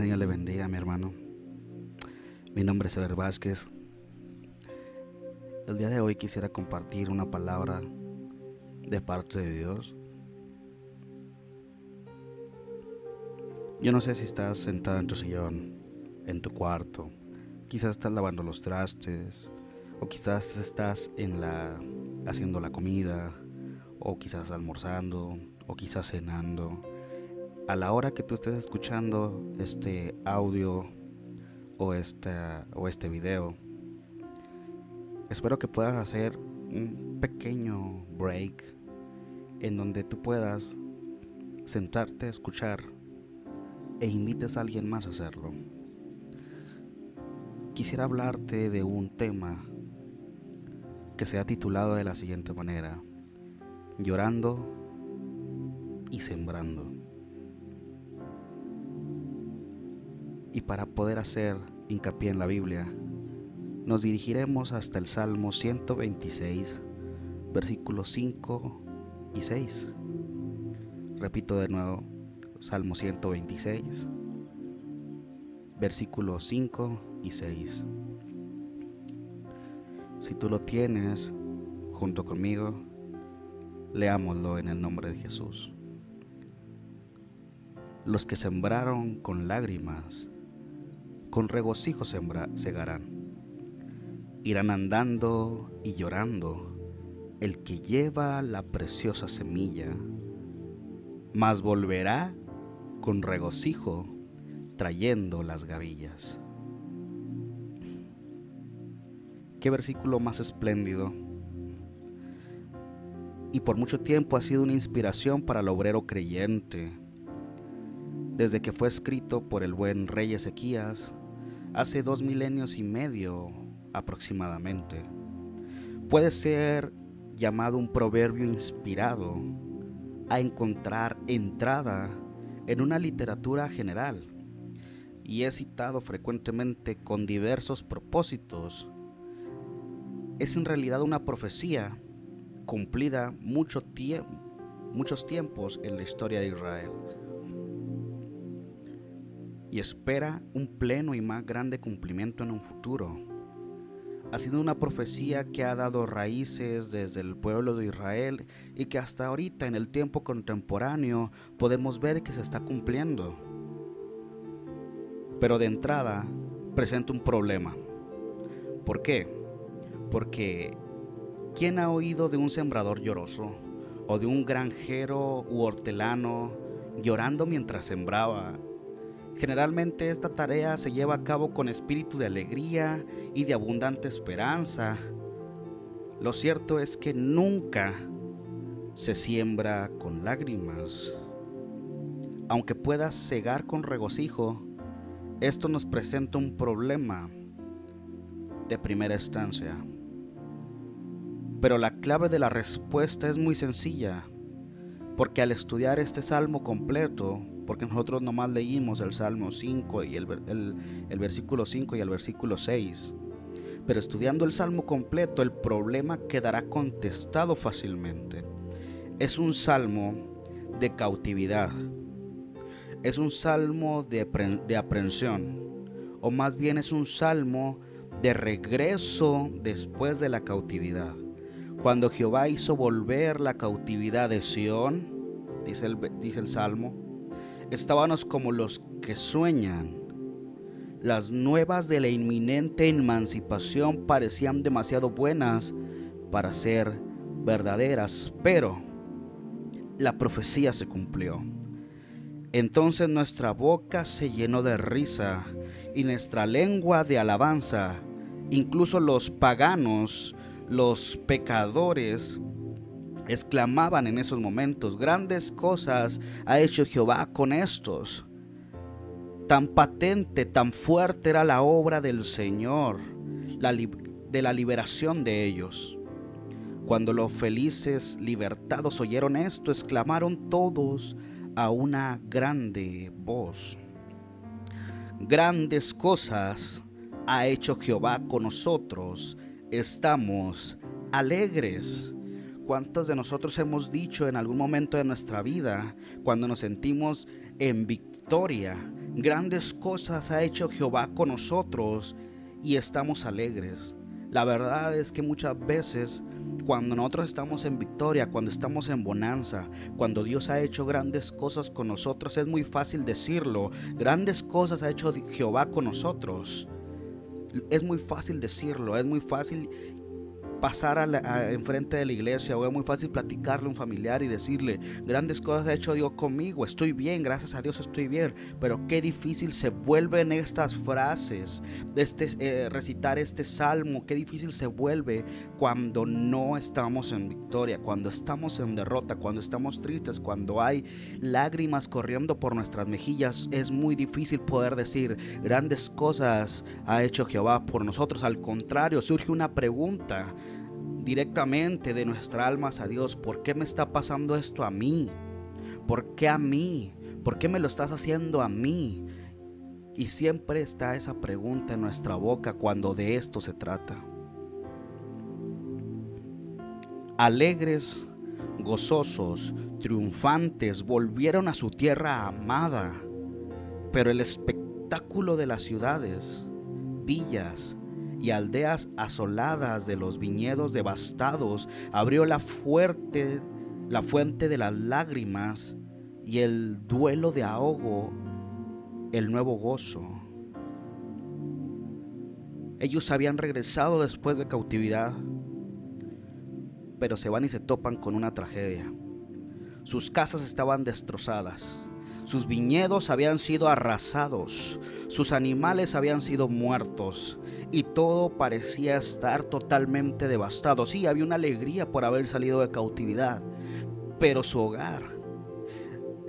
Señor le bendiga, mi hermano. Mi nombre es Eber Vázquez. El día de hoy quisiera compartir una palabra de parte de Dios. Yo no sé si estás sentado en tu sillón, en tu cuarto, quizás estás lavando los trastes, o quizás estás en la haciendo la comida, o quizás almorzando, o quizás cenando a la hora que tú estés escuchando este audio o, o este video, espero que puedas hacer un pequeño break en donde tú puedas sentarte a escuchar e invites a alguien más a hacerlo. Quisiera hablarte de un tema que se ha titulado de la siguiente manera, llorando y sembrando. Y para poder hacer hincapié en la Biblia, nos dirigiremos hasta el Salmo 126, versículos 5 y 6. Repito de nuevo, Salmo 126, versículos 5 y 6. Si tú lo tienes junto conmigo, leámoslo en el nombre de Jesús. Los que sembraron con lágrimas, con regocijo segarán. Irán andando y llorando el que lleva la preciosa semilla, mas volverá con regocijo trayendo las gavillas. Qué versículo más espléndido. Y por mucho tiempo ha sido una inspiración para el obrero creyente. Desde que fue escrito por el buen rey Ezequías, hace dos milenios y medio aproximadamente. Puede ser llamado un proverbio inspirado a encontrar entrada en una literatura general y es citado frecuentemente con diversos propósitos. Es en realidad una profecía cumplida mucho muchos tiempos en la historia de Israel y espera un pleno y más grande cumplimiento en un futuro. Ha sido una profecía que ha dado raíces desde el pueblo de Israel y que hasta ahorita en el tiempo contemporáneo podemos ver que se está cumpliendo. Pero de entrada presenta un problema. ¿Por qué? Porque ¿quién ha oído de un sembrador lloroso o de un granjero u hortelano llorando mientras sembraba Generalmente esta tarea se lleva a cabo con espíritu de alegría y de abundante esperanza. Lo cierto es que nunca se siembra con lágrimas. Aunque puedas cegar con regocijo, esto nos presenta un problema de primera instancia. Pero la clave de la respuesta es muy sencilla, porque al estudiar este salmo completo porque nosotros nomás leímos el Salmo 5 y el, el, versículo 5 y el versículo 6. Pero estudiando el Salmo completo, el problema quedará contestado fácilmente. Es un salmo de cautividad. Es un salmo de, de aprensión. O más bien es un salmo de regreso después de la cautividad. Cuando Jehová hizo volver la cautividad de Sión, dice el, dice el salmo, estábamos como los que sueñan. Las nuevas de la inminente emancipación parecían demasiado buenas para ser verdaderas, pero la profecía se cumplió. Entonces nuestra boca se llenó de risa y nuestra lengua de alabanza. Incluso los paganos, los pecadores, exclamaban en esos momentos, grandes cosas ha hecho Jehová con estos. Tan patente, tan fuerte era la obra del Señor, de la liberación de ellos. Cuando los felices libertados oyeron esto, exclamaron todos a una grande voz. Grandes cosas ha hecho Jehová con nosotros, estamos alegres. ¿Cuántos de nosotros hemos dicho en algún momento de nuestra vida, cuando nos sentimos en victoria, Grandes cosas ha hecho Jehová con nosotros y estamos alegres. La verdad es que muchas veces cuando nosotros estamos en victoria, cuando estamos en bonanza, cuando Dios ha hecho grandes cosas con nosotros, es muy fácil decirlo. Grandes cosas ha hecho Jehová con nosotros. Es muy fácil decirlo, es muy fácil pasar a enfrente de la iglesia o es muy fácil platicarle a un familiar y decirle, grandes cosas ha hecho Dios conmigo, estoy bien, gracias a Dios estoy bien, pero qué difícil se vuelven estas frases, este, eh, recitar este salmo, qué difícil se vuelve cuando no estamos en victoria, cuando estamos en derrota, cuando estamos tristes, cuando hay lágrimas corriendo por nuestras mejillas, es muy difícil poder decir, grandes cosas ha hecho Jehová por nosotros, al contrario, surge una pregunta, directamente de nuestra almas a Dios, ¿por qué me está pasando esto a mí? ¿Por qué a mí? ¿Por qué me lo estás haciendo a mí? Y siempre está esa pregunta en nuestra boca cuando de esto se trata. Alegres, gozosos, triunfantes, volvieron a su tierra amada, pero el espectáculo de las ciudades, villas, y aldeas asoladas de los viñedos devastados, abrió la fuerte la fuente de las lágrimas y el duelo de ahogo, el nuevo gozo. Ellos habían regresado después de cautividad, pero se van y se topan con una tragedia. Sus casas estaban destrozadas, sus viñedos habían sido arrasados, sus animales habían sido muertos y todo parecía estar totalmente devastado. Sí, había una alegría por haber salido de cautividad, pero su hogar,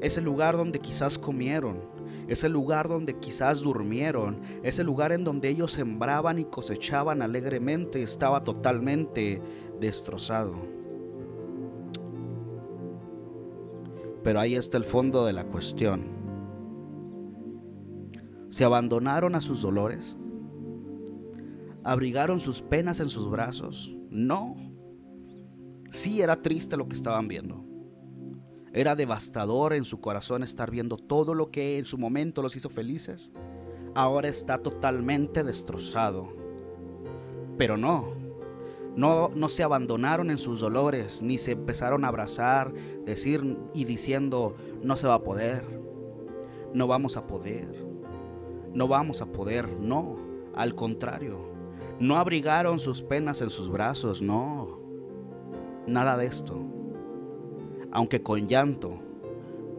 ese lugar donde quizás comieron, ese lugar donde quizás durmieron, ese lugar en donde ellos sembraban y cosechaban alegremente, estaba totalmente destrozado. Pero ahí está el fondo de la cuestión. ¿Se abandonaron a sus dolores? ¿Abrigaron sus penas en sus brazos? No. Sí era triste lo que estaban viendo. Era devastador en su corazón estar viendo todo lo que en su momento los hizo felices. Ahora está totalmente destrozado. Pero no, no, no se abandonaron en sus dolores, ni se empezaron a abrazar, decir y diciendo, no se va a poder, no vamos a poder, no vamos a poder, no, al contrario, no abrigaron sus penas en sus brazos, no, nada de esto. Aunque con llanto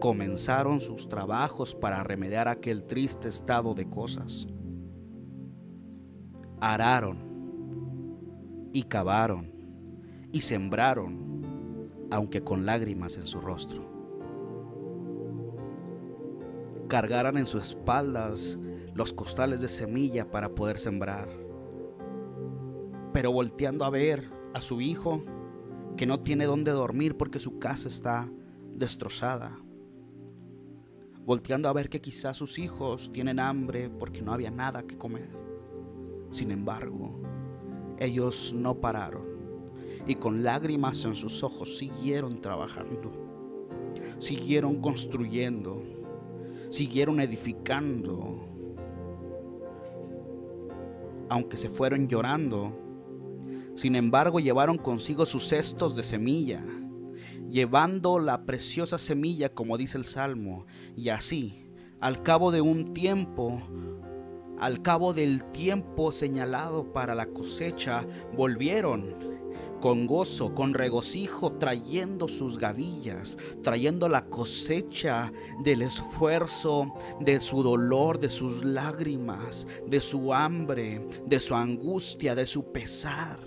comenzaron sus trabajos para remediar aquel triste estado de cosas. Araron y cavaron y sembraron, aunque con lágrimas en su rostro. Cargaran en sus espaldas los costales de semilla para poder sembrar. Pero volteando a ver a su hijo que no tiene dónde dormir porque su casa está destrozada. Volteando a ver que quizás sus hijos tienen hambre porque no había nada que comer. Sin embargo, ellos no pararon y con lágrimas en sus ojos siguieron trabajando, siguieron construyendo, siguieron edificando. Aunque se fueron llorando, sin embargo llevaron consigo sus cestos de semilla, llevando la preciosa semilla como dice el Salmo, y así, al cabo de un tiempo, al cabo del tiempo señalado para la cosecha, volvieron con gozo, con regocijo, trayendo sus gavillas, trayendo la cosecha del esfuerzo, de su dolor, de sus lágrimas, de su hambre, de su angustia, de su pesar.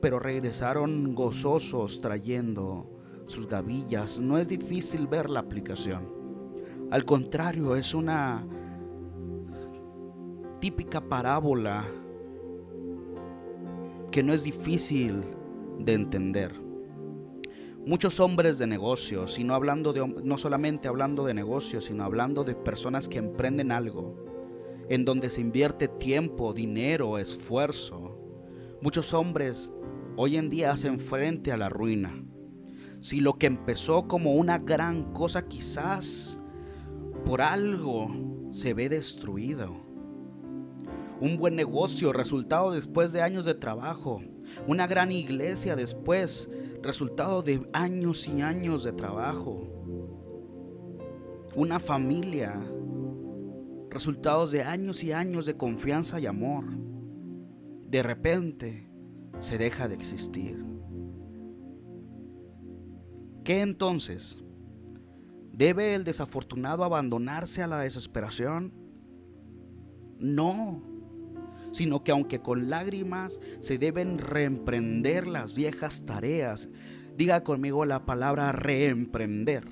Pero regresaron gozosos trayendo sus gavillas. No es difícil ver la aplicación. Al contrario, es una típica parábola que no es difícil de entender. Muchos hombres de negocios, y no, hablando de, no solamente hablando de negocios, sino hablando de personas que emprenden algo, en donde se invierte tiempo, dinero, esfuerzo. Muchos hombres hoy en día hacen frente a la ruina. Si lo que empezó como una gran cosa quizás por algo se ve destruido. Un buen negocio, resultado después de años de trabajo. Una gran iglesia después, resultado de años y años de trabajo. Una familia, resultados de años y años de confianza y amor. De repente se deja de existir. ¿Qué entonces? ¿Debe el desafortunado abandonarse a la desesperación? No, sino que aunque con lágrimas se deben reemprender las viejas tareas, diga conmigo la palabra reemprender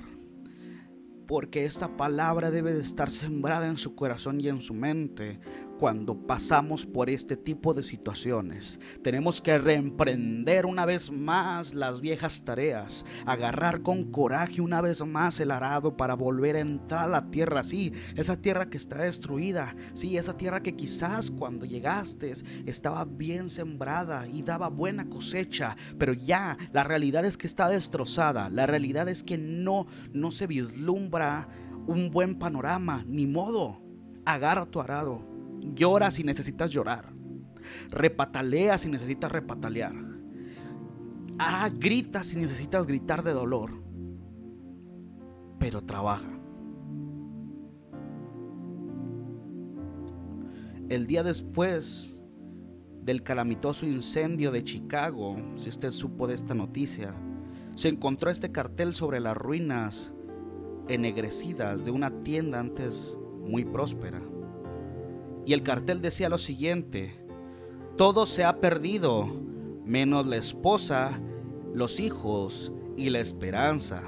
porque esta palabra debe de estar sembrada en su corazón y en su mente cuando pasamos por este tipo de situaciones. Tenemos que reemprender una vez más las viejas tareas, agarrar con coraje una vez más el arado para volver a entrar a la tierra, sí, esa tierra que está destruida, sí, esa tierra que quizás cuando llegaste estaba bien sembrada y daba buena cosecha, pero ya la realidad es que está destrozada, la realidad es que no no se vislumbra un buen panorama, ni modo. Agarra tu arado, Llora si necesitas llorar. Repatalea si necesitas repatalear. Ah, grita si necesitas gritar de dolor. Pero trabaja. El día después del calamitoso incendio de Chicago, si usted supo de esta noticia, se encontró este cartel sobre las ruinas ennegrecidas de una tienda antes muy próspera. Y el cartel decía lo siguiente, todo se ha perdido, menos la esposa, los hijos y la esperanza.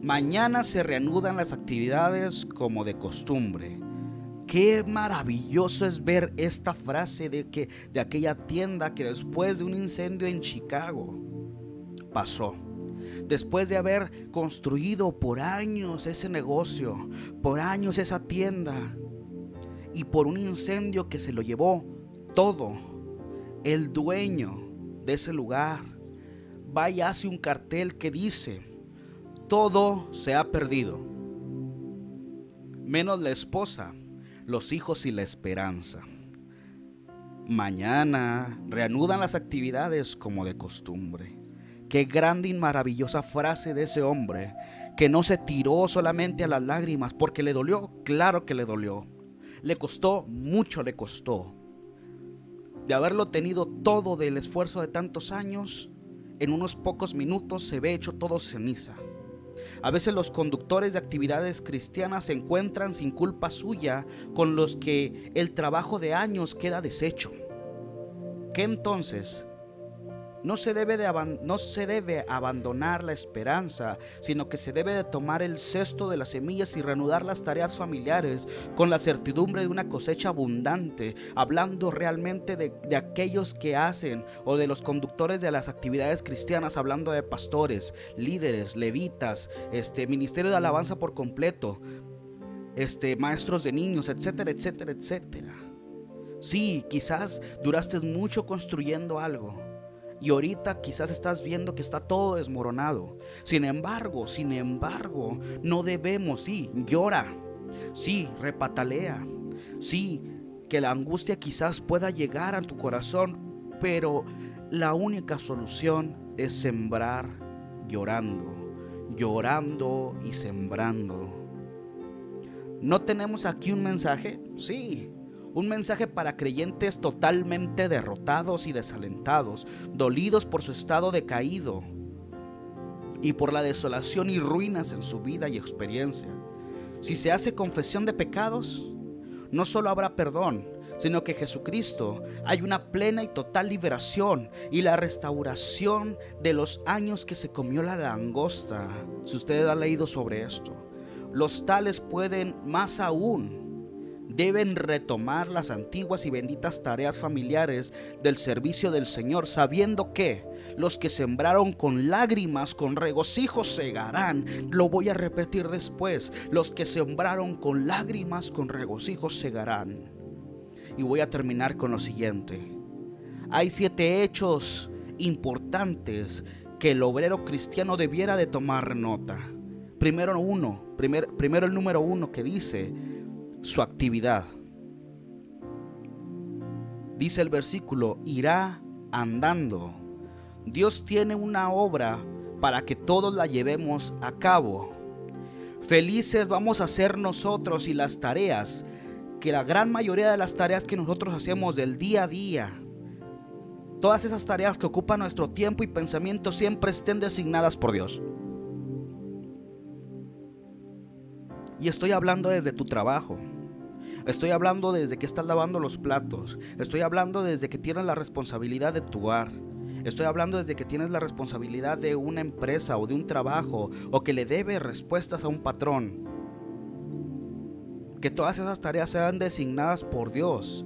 Mañana se reanudan las actividades como de costumbre. Qué maravilloso es ver esta frase de que de aquella tienda que después de un incendio en Chicago pasó. Después de haber construido por años ese negocio, por años esa tienda, y por un incendio que se lo llevó todo. El dueño de ese lugar va y hace un cartel que dice, todo se ha perdido, menos la esposa, los hijos y la esperanza. Mañana reanudan las actividades como de costumbre. Qué grande y maravillosa frase de ese hombre que no se tiró solamente a las lágrimas porque le dolió, claro que le dolió le costó, mucho le costó. De haberlo tenido todo del esfuerzo de tantos años, en unos pocos minutos se ve hecho todo ceniza. A veces los conductores de actividades cristianas se encuentran sin culpa suya con los que el trabajo de años queda deshecho. ¿Qué entonces no se, debe de no se debe abandonar la esperanza, sino que se debe de tomar el cesto de las semillas y reanudar las tareas familiares con la certidumbre de una cosecha abundante, hablando realmente de, de aquellos que hacen o de los conductores de las actividades cristianas, hablando de pastores, líderes, levitas, este ministerio de alabanza por completo, este maestros de niños, etcétera, etcétera, etcétera. Sí, quizás duraste mucho construyendo algo y ahorita quizás estás viendo que está todo desmoronado. Sin embargo, sin embargo, no debemos, sí, llora, sí, repatalea, sí, que la angustia quizás pueda llegar a tu corazón, pero la única solución es sembrar llorando, llorando y sembrando. ¿No tenemos aquí un mensaje? Sí, un mensaje para creyentes totalmente derrotados y desalentados, dolidos por su estado decaído y por la desolación y ruinas en su vida y experiencia. Si se hace confesión de pecados, no solo habrá perdón, sino que Jesucristo hay una plena y total liberación y la restauración de los años que se comió la langosta. Si usted ha leído sobre esto, los tales pueden más aún deben retomar las antiguas y benditas tareas familiares del servicio del Señor, sabiendo que los que sembraron con lágrimas, con regocijo segarán. Lo voy a repetir después. Los que sembraron con lágrimas, con regocijo segarán. Y voy a terminar con lo siguiente. Hay siete hechos importantes que el obrero cristiano debiera de tomar nota. Primero uno, primero el número uno que dice, su actividad. Dice el versículo, irá andando. Dios tiene una obra para que todos la llevemos a cabo. Felices vamos a ser nosotros y las tareas, que la gran mayoría de las tareas que nosotros hacemos del día a día, todas esas tareas que ocupan nuestro tiempo y pensamiento siempre estén designadas por Dios. Y estoy hablando desde tu trabajo. Estoy hablando desde que estás lavando los platos. Estoy hablando desde que tienes la responsabilidad de tu hogar. Estoy hablando desde que tienes la responsabilidad de una empresa o de un trabajo o que le debes respuestas a un patrón. Que todas esas tareas sean designadas por Dios,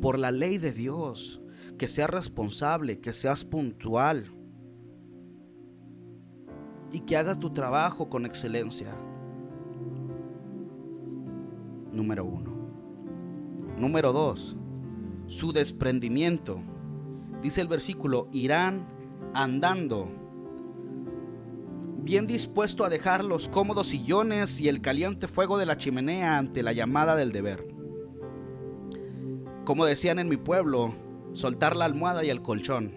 por la ley de Dios. Que seas responsable, que seas puntual y que hagas tu trabajo con excelencia número uno. Número dos, su desprendimiento. Dice el versículo, irán andando, bien dispuesto a dejar los cómodos sillones y el caliente fuego de la chimenea ante la llamada del deber. Como decían en mi pueblo, soltar la almohada y el colchón,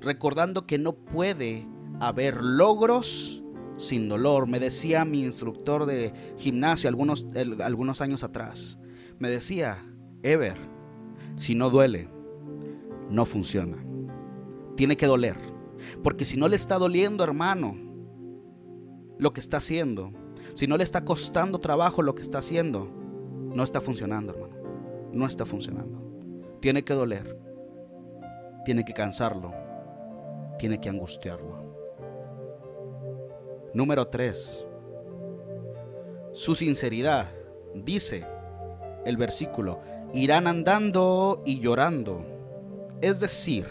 recordando que no puede haber logros sin dolor. Me decía mi instructor de gimnasio algunos, algunos años atrás. Me decía, Ever, si no duele, no funciona. Tiene que doler. Porque si no le está doliendo, hermano, lo que está haciendo, si no le está costando trabajo lo que está haciendo, no está funcionando, hermano. No está funcionando. Tiene que doler. Tiene que cansarlo. Tiene que angustiarlo. Número 3. Su sinceridad. Dice el versículo, irán andando y llorando. Es decir,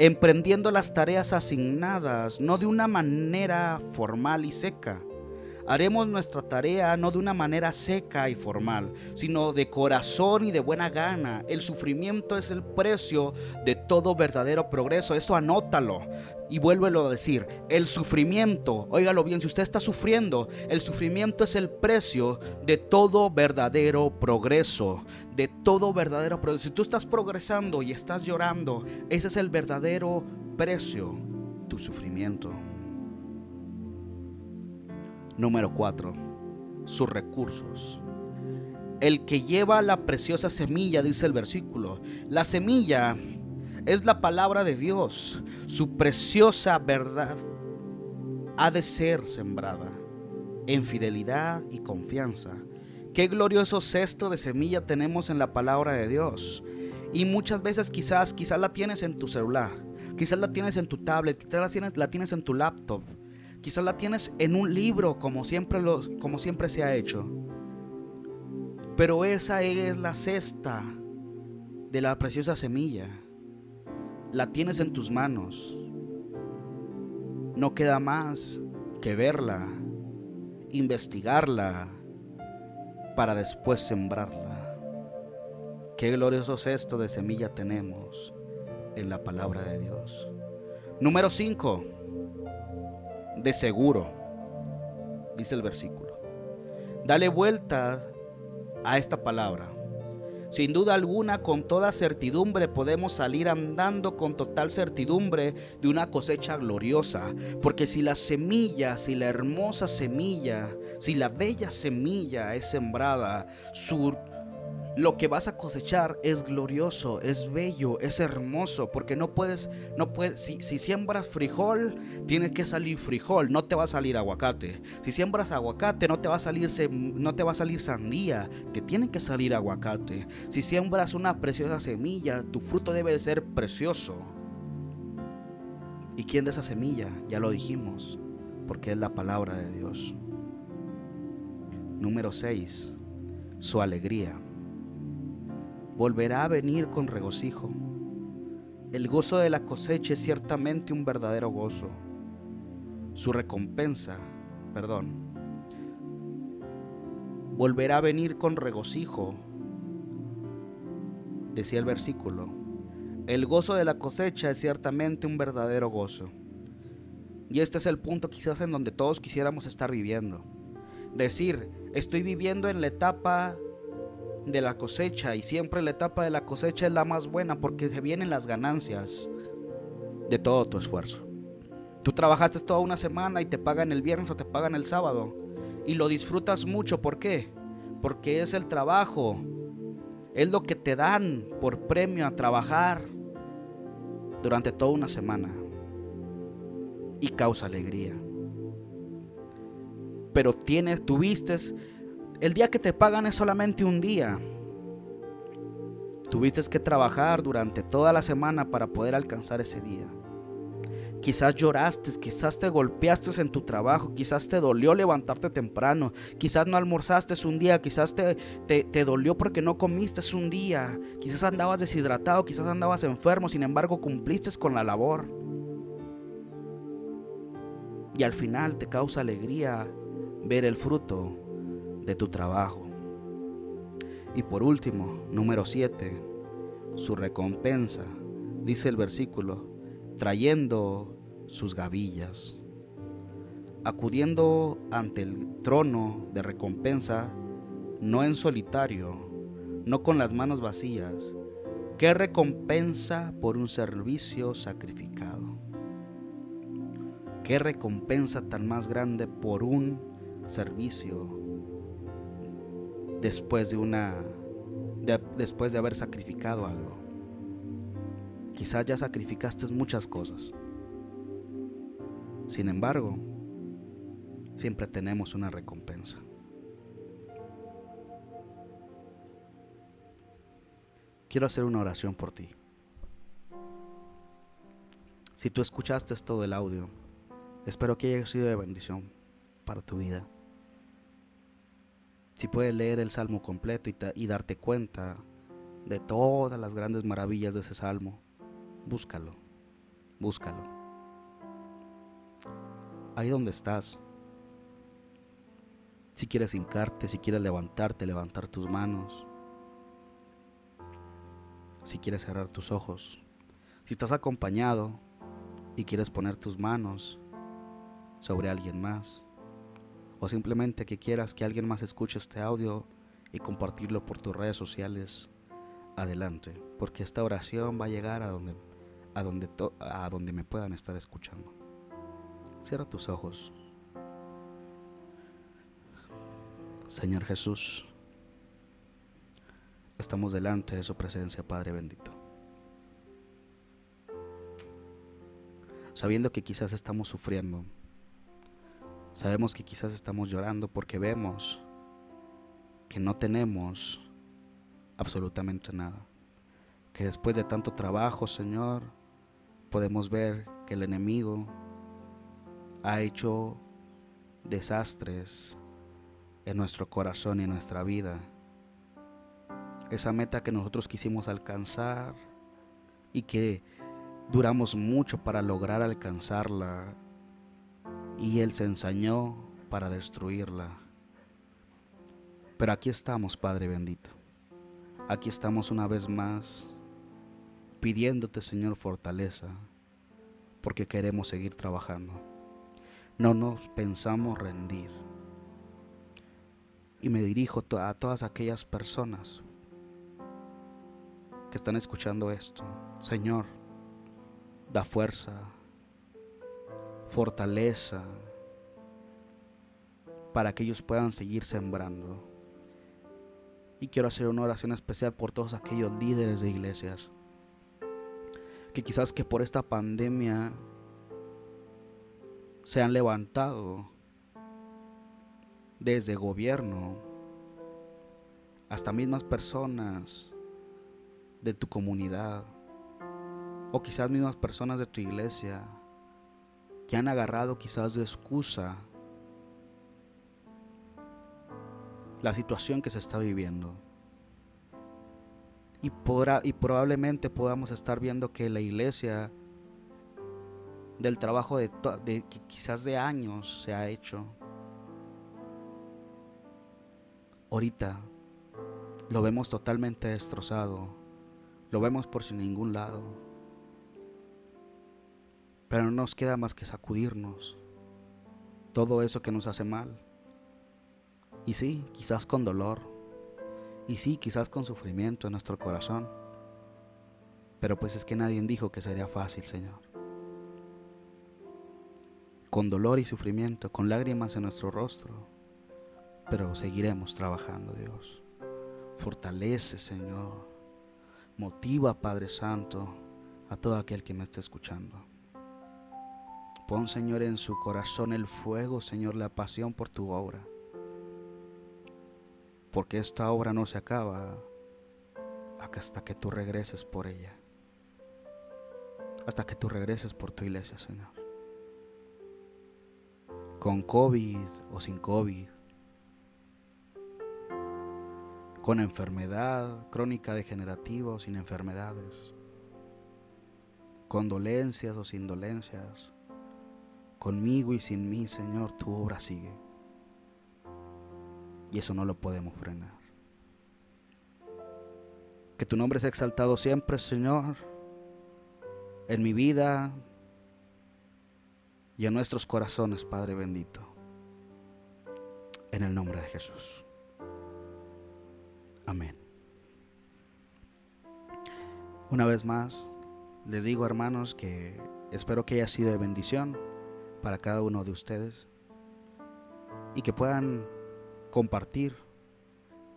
emprendiendo las tareas asignadas, no de una manera formal y seca, Haremos nuestra tarea no de una manera seca y formal, sino de corazón y de buena gana. El sufrimiento es el precio de todo verdadero progreso. Eso anótalo y vuélvelo a decir. El sufrimiento, óigalo bien, si usted está sufriendo, el sufrimiento es el precio de todo verdadero progreso. De todo verdadero progreso. Si tú estás progresando y estás llorando, ese es el verdadero precio, tu sufrimiento. Número 4. Sus recursos. El que lleva la preciosa semilla, dice el versículo. La semilla es la palabra de Dios. Su preciosa verdad ha de ser sembrada en fidelidad y confianza. Qué glorioso cesto de semilla tenemos en la palabra de Dios. Y muchas veces quizás, quizás la tienes en tu celular, quizás la tienes en tu tablet, quizás la tienes en tu laptop, Quizás la tienes en un libro, como siempre, como siempre se ha hecho. Pero esa es la cesta de la preciosa semilla. La tienes en tus manos. No queda más que verla, investigarla, para después sembrarla. Qué glorioso cesto de semilla tenemos en la palabra de Dios. Número 5 de seguro, dice el versículo. Dale vuelta a esta palabra. Sin duda alguna, con toda certidumbre podemos salir andando con total certidumbre de una cosecha gloriosa. Porque si la semilla, si la hermosa semilla, si la bella semilla es sembrada, su lo que vas a cosechar es glorioso, es bello, es hermoso, porque no puedes, no puedes, si, siembras frijol, tiene que salir frijol, no te va a salir aguacate. Si siembras aguacate, no te va a salir, no te va a salir sandía, te tiene que salir aguacate. Si siembras una preciosa semilla, tu fruto debe de ser precioso. ¿Y quién de esa semilla? Ya lo dijimos, porque es la palabra de Dios. Número 6. Su alegría volverá a venir con regocijo. El gozo de la cosecha es ciertamente un verdadero gozo. Su recompensa, perdón, volverá a venir con regocijo, decía el versículo. El gozo de la cosecha es ciertamente un verdadero gozo. Y este es el punto quizás en donde todos quisiéramos estar viviendo. decir, estoy viviendo en la etapa de la cosecha y siempre la etapa de la cosecha es la más buena porque se vienen las ganancias de todo tu esfuerzo. Tú trabajaste toda una semana y te pagan el viernes o te pagan el sábado y lo disfrutas mucho. ¿Por qué? Porque es el trabajo, es lo que te dan por premio a trabajar durante toda una semana y causa alegría. Pero tienes, tuviste, el día que te pagan es solamente un día. Tuviste que trabajar durante toda la semana para poder alcanzar ese día. Quizás lloraste, quizás te golpeaste en tu trabajo, quizás te dolió levantarte temprano, quizás no almorzaste un día, quizás te, te, dolió porque no comiste un día, quizás andabas deshidratado, quizás andabas enfermo, sin embargo cumpliste con la labor. Y al final te causa alegría ver el fruto de tu trabajo. Y por último, número 7, su recompensa, dice el versículo, trayendo sus gavillas, acudiendo ante el trono de recompensa, no en solitario, no con las manos vacías. ¿Qué recompensa por un servicio sacrificado? ¿Qué recompensa tan más grande por un servicio después de una después de haber sacrificado algo? Quizás ya sacrificaste muchas cosas. Sin embargo, siempre tenemos una recompensa. Quiero hacer una oración por ti. Si tú escuchaste todo el audio, espero que haya sido de bendición para tu vida. Si puedes leer el salmo completo y, darte cuenta de todas las grandes maravillas de ese salmo, búscalo, búscalo. Ahí donde estás. Si quieres hincarte, si quieres levantarte, levantar tus manos. Si quieres cerrar tus ojos. Si estás acompañado y quieres poner tus manos sobre alguien más. O simplemente que quieras que alguien más escuche este audio y compartirlo por tus redes sociales. Adelante, porque esta oración va a llegar a donde a donde, a donde me puedan estar escuchando. Cierra tus ojos. Señor Jesús, estamos delante de su presencia, Padre bendito. Sabiendo que quizás estamos sufriendo, sabemos que quizás estamos llorando porque vemos que no tenemos absolutamente nada. Que después de tanto trabajo, Señor, podemos ver que el enemigo ha hecho desastres en nuestro corazón y en nuestra vida. Esa meta que nosotros quisimos alcanzar y que duramos mucho para lograr alcanzarla y Él se ensañó para destruirla. Pero aquí estamos, Padre bendito. Aquí estamos una vez más pidiéndote, Señor, fortaleza, porque queremos seguir trabajando. No nos pensamos rendir. Y me dirijo a todas aquellas personas que están escuchando esto. Señor, da fuerza, fortaleza, para que ellos puedan seguir sembrando. Y quiero hacer una oración especial por todos aquellos líderes de iglesias que quizás que por esta pandemia se han levantado desde gobierno hasta mismas personas de tu comunidad o quizás mismas personas de tu iglesia que han agarrado quizás de excusa la situación que se está viviendo. Y, y probablemente podamos estar viendo que la iglesia del trabajo de quizás de años se ha hecho. Ahorita lo vemos totalmente destrozado, lo vemos por sin ningún lado, pero no nos queda más que sacudirnos todo eso que nos hace mal Y sí, quizás con dolor. Y sí, quizás con sufrimiento en nuestro corazón. Pero pues es que nadie dijo que sería fácil, Señor. Con dolor y sufrimiento, con lágrimas en nuestro rostro. Pero seguiremos trabajando, Dios. Fortalece, Señor. Motiva, Padre Santo, a todo aquel que me esté escuchando. Pon, Señor, en su corazón el fuego, Señor, la pasión por tu obra. Porque esta obra no se acaba hasta que tú regreses por ella. Hasta que tú regreses por tu iglesia, Señor. Con COVID o sin COVID. Con enfermedad crónica degenerativa o sin enfermedades. Con dolencias o sin dolencias Conmigo y sin mí, Señor, tu obra sigue. Y eso no lo podemos frenar. Que tu nombre sea exaltado siempre, Señor, en mi vida y en nuestros corazones, Padre bendito. En el nombre de Jesús. Amén. Una vez más, les digo, hermanos, que espero que haya sido de bendición para cada uno de ustedes y que puedan compartir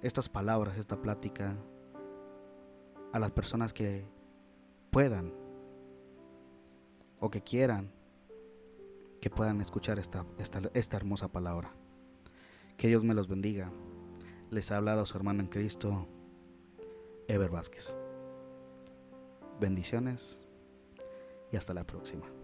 estas palabras, esta plática a las personas que puedan o que quieran que puedan escuchar esta, esta, esta hermosa palabra. Que Dios me los bendiga. Les ha hablado su hermano en Cristo, Ever Vázquez. Bendiciones y hasta la próxima.